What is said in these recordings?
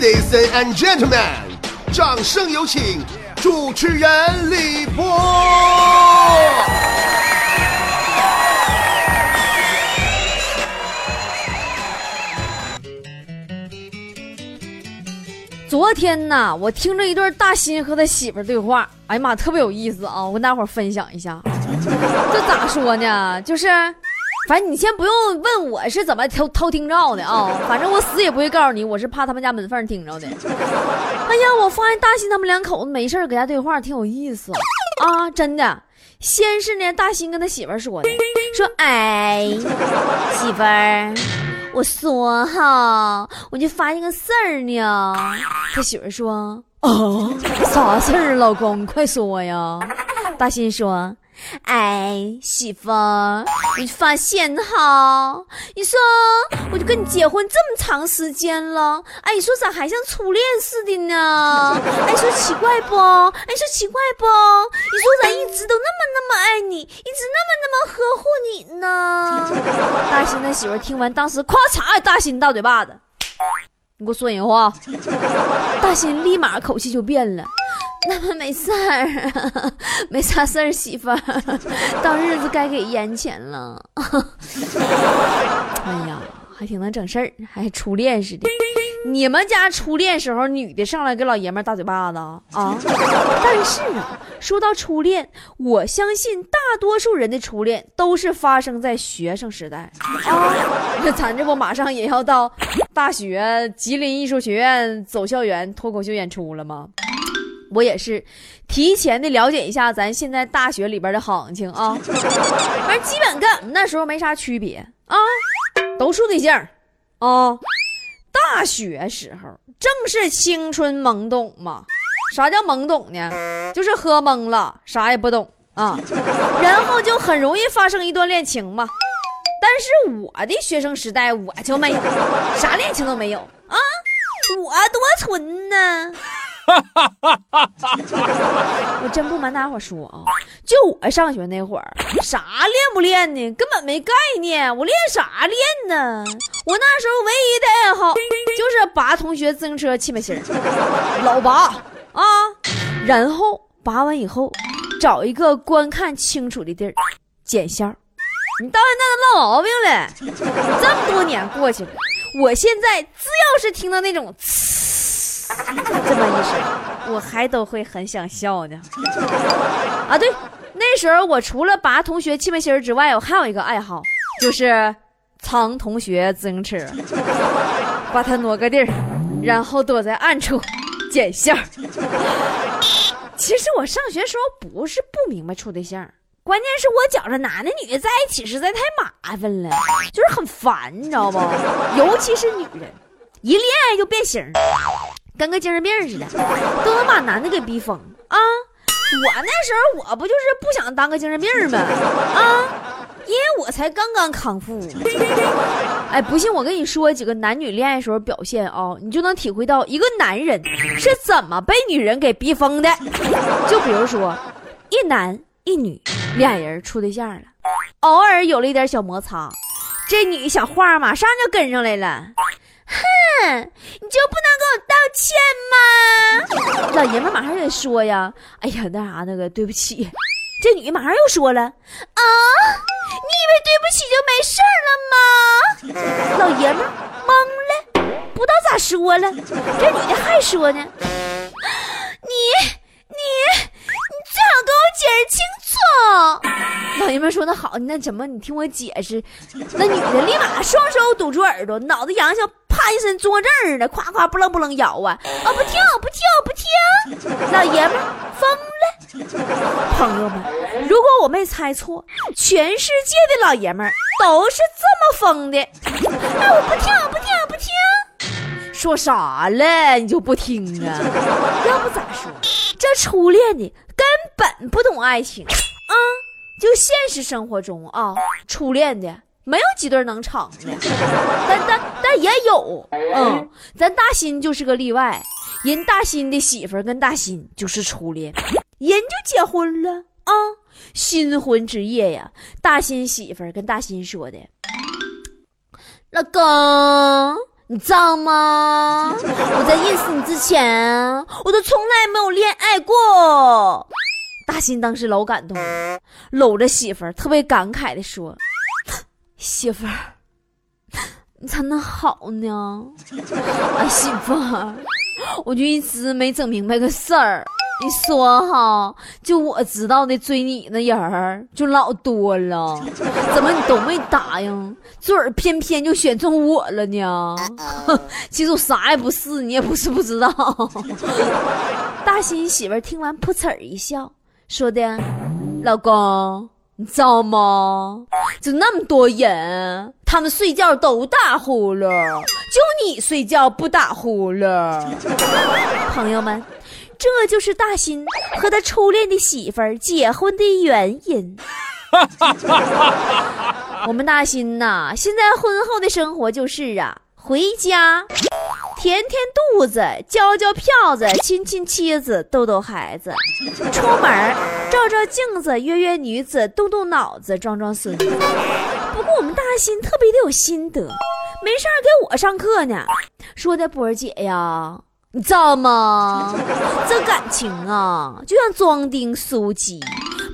Ladies and gentlemen，掌声有请主持人李波。昨天呐，我听着一段大新和他媳妇对话，哎呀妈，特别有意思啊！我跟大伙分享一下。这咋说呢？就是，反正你先不用问我是怎么偷偷听着的啊，反正我死也不会告诉你，我是怕他们家门缝听着的。哎呀，我发现大新他们两口子没事搁家对话挺有意思啊，真的。先是呢，大新跟他媳妇说的，说：“哎，媳妇儿。”我说哈，我就发现个事儿呢。他媳妇说：“哦，啥事儿？老公，快说呀！”大新说。哎，媳妇，我就发现哈，你说我就跟你结婚这么长时间了，哎，你说咋还像初恋似的呢？哎，说奇怪不？哎，说奇怪不？你说咋一直都那么那么爱你，一直那么那么呵护你呢？大新的媳妇听完，当时咵嚓，大新大嘴巴子，你给我说人话。大新立马口气就变了。那么没事儿，没啥事儿，媳妇儿，到日子该给烟钱了。哎呀，还挺能整事儿，还初恋似的。你们家初恋时候，女的上来给老爷们儿大嘴巴子啊？但是啊，说到初恋，我相信大多数人的初恋都是发生在学生时代啊。那咱这不马上也要到大学，吉林艺术学院走校园脱口秀演出了吗？我也是，提前的了解一下咱现在大学里边的行情啊，反正基本跟我们那时候没啥区别啊，都处对象啊。大学时候正是青春懵懂嘛，啥叫懵懂呢？就是喝懵了，啥也不懂啊，然后就很容易发生一段恋情嘛。但是我的学生时代我就没有，啥恋情都没有啊，我多纯呢。我真不瞒大伙说啊，就我上学那会儿，啥练不练呢？根本没概念。我练啥练呢？我那时候唯一的爱好就是拔同学自行车气门芯儿，老拔啊。然后拔完以后，找一个观看清楚的地儿剪线儿。你到现在都落毛病了，这么多年过去了，我现在只要是听到那种。这么一说，我还都会很想笑呢。啊，对，那时候我除了拔同学气门芯之外，我还有一个爱好，就是藏同学自行车，把它挪个地儿，然后躲在暗处捡线儿。其实我上学时候不是不明白处对象，关键是我觉着男的女的在一起实在太麻烦了，就是很烦，你知道不？尤其是女人，一恋爱就变形。跟个精神病似的，都能把男的给逼疯啊！我那时候我不就是不想当个精神病吗？啊，因为我才刚刚康复。哎，不信我跟你说几个男女恋爱时候表现啊，你就能体会到一个男人是怎么被女人给逼疯的。就比如说，一男一女俩人处对象了，偶尔有了一点小摩擦，这女小话马上就跟上来了。哼，你就不能给我道歉吗？老爷们马上就得说呀，哎呀，那啥，那个对不起。这女的马上又说了，啊，你以为对不起就没事了吗？老爷们懵了，不知道咋说了。这女的还说呢，你你你最好给我解释清楚。老爷们说那好，那怎么你听我解释？那女的立马双手堵住耳朵，脑子扬像。趴一身坐这儿呢，夸夸不楞不楞摇啊！啊，不听不听不听！老爷们疯了！朋友们，如果我没猜错，全世界的老爷们都是这么疯的。哎，我不听不听不听！说啥了？你就不听啊？要不咋说？这初恋的根本不懂爱情啊！就现实生活中啊，初恋的。没有几对能成的，但但但也有，嗯，咱大新就是个例外。人大新的媳妇儿跟大新就是初恋，人就结婚了啊！新婚之夜呀，大新媳妇儿跟大新说的：“老公，你知道吗？我在认识你之前，我都从来没有恋爱过。大新当时老感动了，搂着媳妇儿，特别感慨的说：“媳妇儿，你 咋能好呢？啊，媳妇儿，我就一直没整明白个事儿。”你说哈，就我知道的追你那人儿就老多了，怎么你都没答应，嘴儿偏偏就选中我了呢？其实我啥也不是，你也不是不知道。大新媳妇儿听完噗呲一笑，说的：“老公，你知道吗？就那么多人，他们睡觉都打呼噜，就你睡觉不打呼噜。”朋友们。这就是大新和他初恋的媳妇儿结婚的原因。我们大新呐，现在婚后的生活就是啊，回家填填肚子，交交票子，亲亲妻子，逗逗孩子；出门照照镜子，约约女子，动动脑子，装装孙子。不过我们大新特别的有心得，没事儿给我上课呢，说的波儿姐呀。你知道吗？这感情啊，就像装订书机，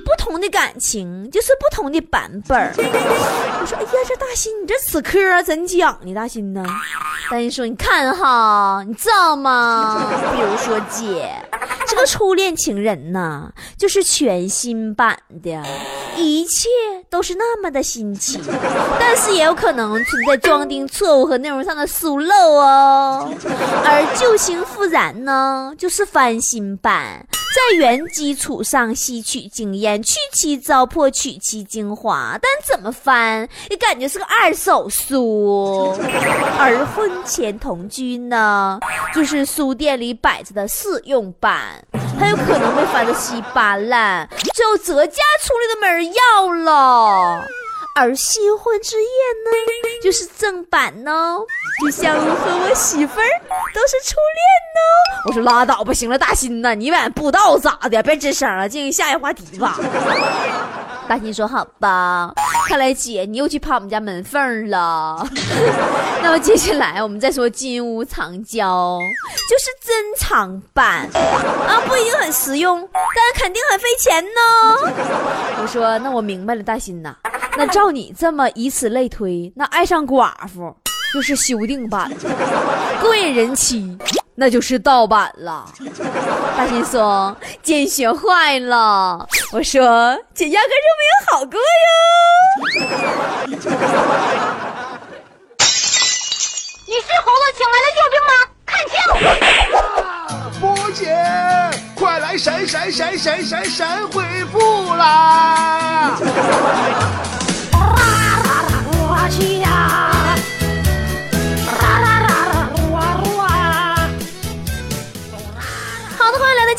不同的感情就是不同的版本我说，哎呀，这大新，你这此课真讲呢，大新呢？大新说，你看哈，你知道吗？比如说姐，这个初恋情人呐，就是全新版的，一切都是那么的新奇，但是也有可能存在装订错误和内容上的疏漏哦。而旧情。复燃呢，就是翻新版，在原基础上吸取经验，去其糟粕，取其精华。但怎么翻，也感觉是个二手书。而婚前同居呢，就是书店里摆着的试用版，很有可能被翻得稀巴烂，最后折价出来都没人要了。而新婚之夜呢，就是正版呢，就像我和我媳妇儿都是初恋呢。我说拉倒吧，行了，大新呐，你俩不知道咋的，别吱声了，进行下一个话题吧。大新说好吧，看来姐你又去爬我们家门缝了。那么接下来我们再说金屋藏娇，就是珍藏版啊，不一定很实用，但肯定很费钱呢。我说那我明白了，大新呐。那照你这么以此类推，那爱上寡妇就是修订版，勾引人妻那就是盗版了。大新说：“姐学坏了。”我说：“姐压根就没有好过呀。”你是猴子请来的救兵吗？看清！波姐，快来闪闪闪闪闪闪回复啦！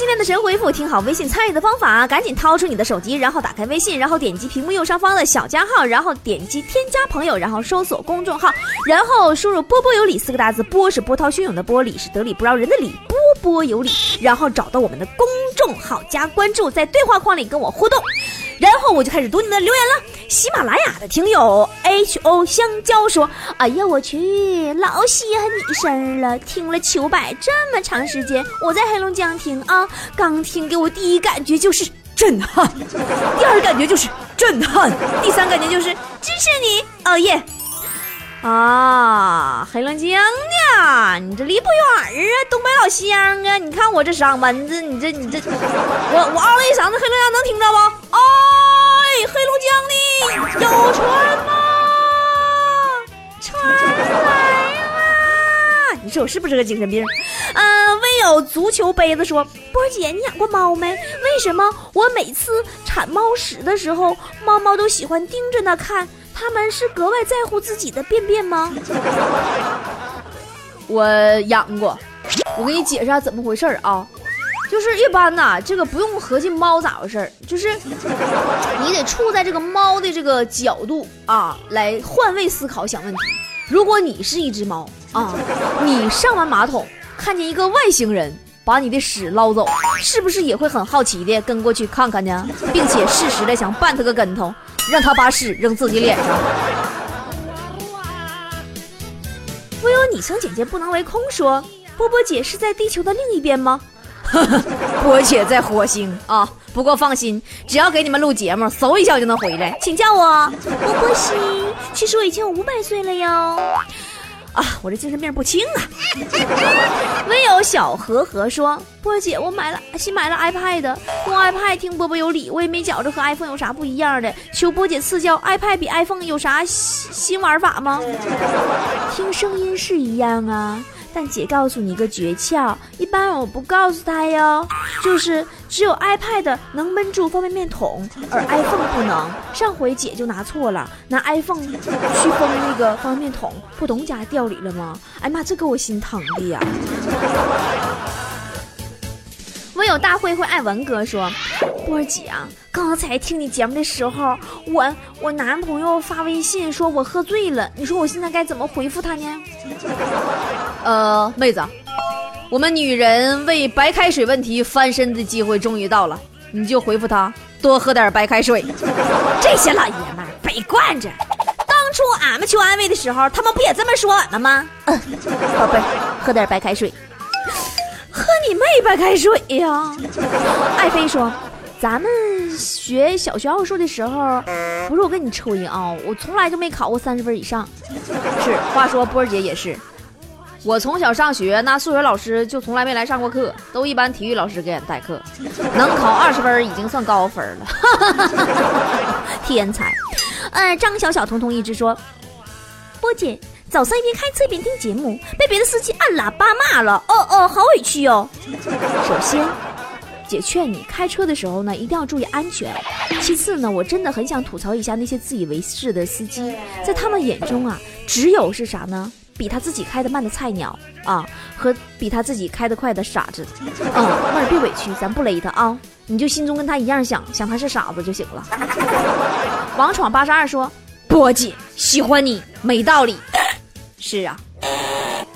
天的神回复。听好微信参与的方法，赶紧掏出你的手机，然后打开微信，然后点击屏幕右上方的小加号，然后点击添加朋友，然后搜索公众号，然后输入“波波有理”四个大字，波是波涛汹涌的波，理是得理不饶人的理，波波有理，然后找到我们的公众号加关注，在对话框里跟我互动。然后我就开始读你们的留言了。喜马拉雅的听友 H O 香蕉说：“哎呀，我去，老稀罕你声儿了！听了秋百这么长时间，我在黑龙江听啊，刚听给我第一感觉就是震撼，第二感觉就是震撼，第三感觉就是支持你，哦耶！啊，黑龙江的，你这离不远啊，东北老乡啊！你看我这嗓门子，你这你这，我我嗷了一嗓子，黑龙江能听着不？哎。”黑龙江的有船吗？船来了！你说我是不是个精神病？嗯，唯有足球杯子说：“波儿姐，你养过猫没？为什么我每次铲猫屎的时候，猫猫都喜欢盯着那看？他们是格外在乎自己的便便吗？”我养过，我给你解释下怎么回事啊。就是一般呐，这个不用合计猫咋回事儿，就是你得处在这个猫的这个角度啊，来换位思考想问题。如果你是一只猫啊，你上完马桶看见一个外星人把你的屎捞走，是不是也会很好奇的跟过去看看呢？并且适时的想绊他个跟头，让他把屎扔自己脸上？唯有昵称姐姐不能为空说：“波波姐是在地球的另一边吗？” 波姐在火星啊，不过放心，只要给你们录节目，嗖一下就能回来。请叫我波波西。其实我已经五百岁了哟。啊，我这精神病不轻啊！唯有小和和说：“波姐，我买了新买了 iPad，用 iPad 听波波有理，我也没觉着和 iPhone 有啥不一样的。求波姐赐教，iPad 比 iPhone 有啥新玩法吗？听声音是一样啊。”但姐告诉你一个诀窍，一般我不告诉他哟。就是只有 iPad 能闷住方便面桶，而 iPhone 不能。上回姐就拿错了，拿 iPhone 去封那个方便面桶，不懂家掉里了吗？哎妈，这给我心疼的呀！唯有大慧慧爱文哥说：“波儿姐啊，刚才听你节目的时候，我我男朋友发微信说我喝醉了，你说我现在该怎么回复他呢？”呃，妹子，我们女人为白开水问题翻身的机会终于到了，你就回复他多喝点白开水。这些老爷们儿别惯着，当初俺们求安慰的时候，他们不也这么说俺们吗？嗯，宝贝，喝点白开水。喝你妹白开水呀！爱妃说，咱们学小学奥数的时候，不是我跟你吹啊，我从来就没考过三十分以上。是，话说波儿姐也是，我从小上学，那数学老师就从来没来上过课，都一般体育老师给俺代课，能考二十分已经算高分了。天才！呃，张小小彤彤一直说，波姐。早上一边开车一边听节目，被别的司机按喇叭骂了。哦哦，好委屈哟。首先，姐劝你开车的时候呢，一定要注意安全。其次呢，我真的很想吐槽一下那些自以为是的司机，在他们眼中啊，只有是啥呢？比他自己开的慢的菜鸟啊，和比他自己开的快的傻子。嗯，妹儿别委屈，咱不勒他啊，你就心中跟他一样想，想他是傻子就行了。王闯八十二说：“波姐喜欢你没道理。”是啊，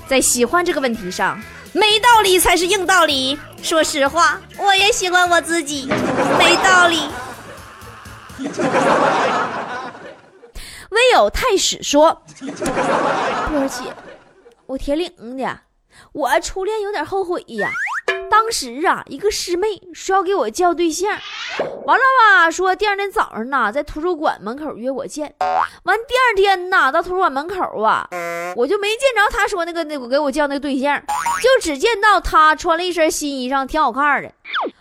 在喜欢这个问题上，没道理才是硬道理。说实话，我也喜欢我自己，没道理。唯有太史说：“ 波儿姐，我铁岭的，我初恋有点后悔呀。”当时啊，一个师妹说要给我叫对象，完了吧，说第二天早上呢，在图书馆门口约我见。完第二天呢，到图书馆门口啊，我就没见着他说那个那个给我叫那个对象，就只见到他穿了一身新衣裳，挺好看的。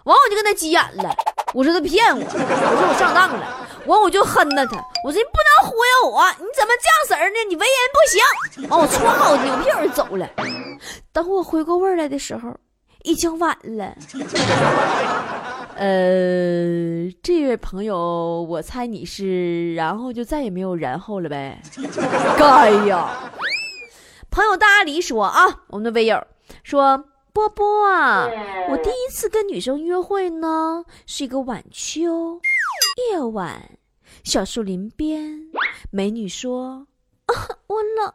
完我就跟他急眼了，我说他骗我，我说我上当了。完我就恨了他，我说你不能忽悠我，你怎么这样式儿呢？你为人不行。完我穿好扭屁我就走了。等我回过味来的时候。已经晚了，呃，这位朋友，我猜你是，然后就再也没有然后了呗？该呀！朋友大阿狸说啊，我们的微友说，波波啊，我第一次跟女生约会呢，是一个晚秋夜晚，小树林边，美女说，啊，我冷，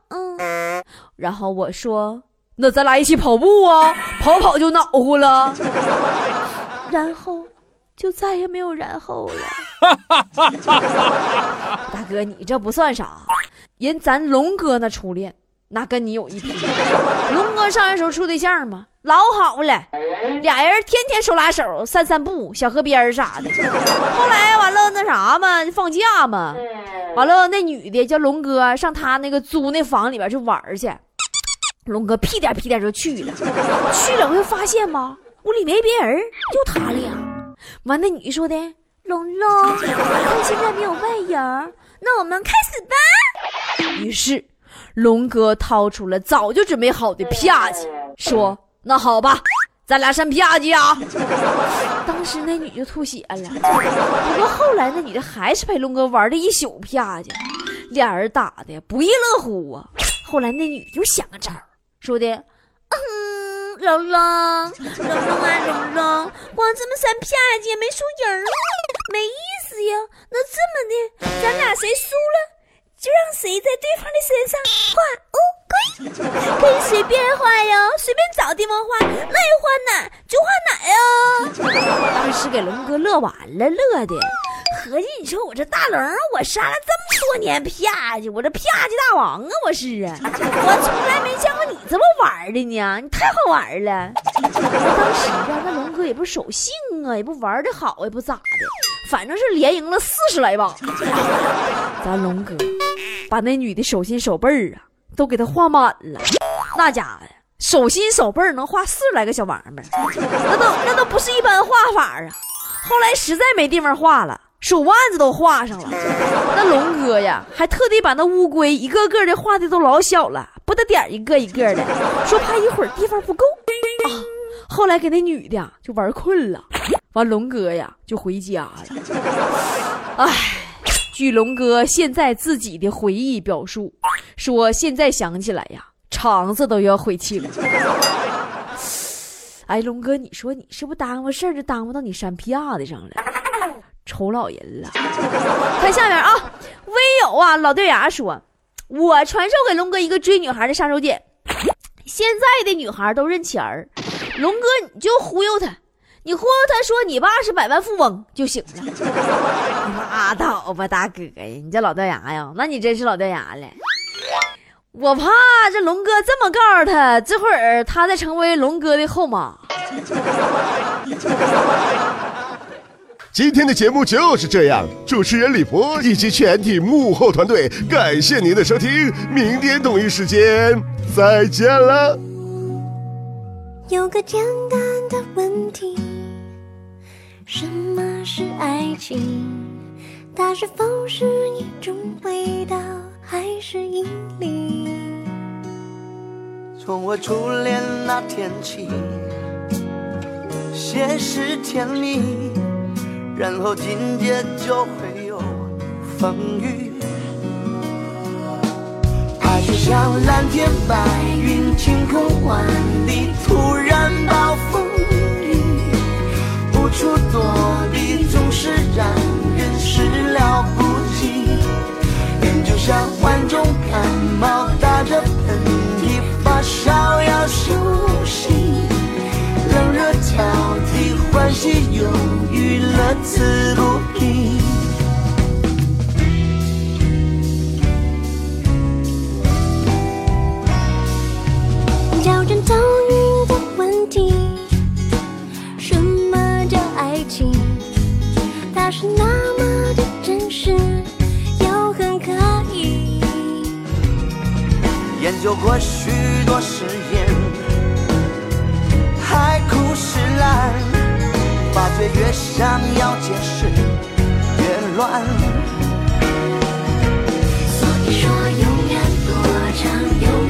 然后我说。那咱俩一起跑步啊，跑跑就暖和了，然后就再也没有然后了。大哥，你这不算啥，人咱龙哥那初恋那跟你有一拼。龙哥上学时候处对象嘛，老好了，俩人天天手拉手散散步，小河边啥的。后来完了那啥嘛，放假嘛，完了那女的叫龙哥上他那个租那房里边去玩去。龙哥屁颠屁颠就去了，去了我就发现吧，屋里没别人，就他俩。完，那女说的：“龙龙，看现在没有外人，那我们开始吧。”于是，龙哥掏出了早就准备好的啪叽，说：“那好吧，咱俩上啪叽啊！” 当时那女就吐血了。不过后来那女的还是陪龙哥玩了一宿啪叽，俩人打的不亦乐乎啊。后来那女又想个招。说的，嗯，龙龙，龙龙啊，龙龙，光这么三啪叽没输赢，没意思呀。那这么的，咱俩谁输了，就让谁在对方的身上画乌龟，可以随便画呀，随便找地方画，乐意画哪就画哪呀。当时给龙哥乐完了，乐的合计，你说我这大龙，我杀了这么多年啪叽，我这啪叽大王啊，我是啊，我从来没见过你这么玩的呢，你太好玩了。当时吧，那龙哥也不守信啊，也不玩的好，也不咋的，反正是连赢了四十来把。咱龙哥把那女的手心手背啊，都给他画满了，那家伙手心手背能画四十来个小王八，那都那都不是一般画法啊。后来实在没地方画了，手腕子都画上了。那龙哥呀，还特地把那乌龟一个个的画的都老小了，不得点一个一个的，说怕一会儿地方不够啊。后来给那女的就玩困了，完龙哥呀就回家了。唉，据龙哥现在自己的回忆表述，说现在想起来呀，肠子都要悔青了。哎，龙哥，你说你是不是耽误事儿就耽误到你山皮子上了？愁老人了。看下面啊，微友啊，老掉牙说，我传授给龙哥一个追女孩的杀手锏。现在的女孩都认钱儿，龙哥你就忽悠她，你忽悠她说你爸是百万富翁就行了。拉倒吧，大哥呀，你这老掉牙呀，那你真是老掉牙了。我怕这龙哥这么告诉他，这会儿他再成为龙哥的后妈。今天的节目就是这样，主持人李博以及全体幕后团队，感谢您的收听，明天同一时间再见了。有个简单的问题：什么是爱情？它是否是一种味道？还是引力。从我初恋那天起，先是甜蜜，然后紧接就会有风雨。爱就像蓝天白云，晴空万里，突然暴风雨，无处躲避，总是让人始料不及。人就像患重感冒，打着喷嚏，发烧要休息，冷热交替，欢喜忧郁，乐此不疲。挑战头晕的问题，什么叫爱情？它是那么的真实。又很可疑研究过许多实验，看，发觉越想要解释越乱。所以说，永远多长，永。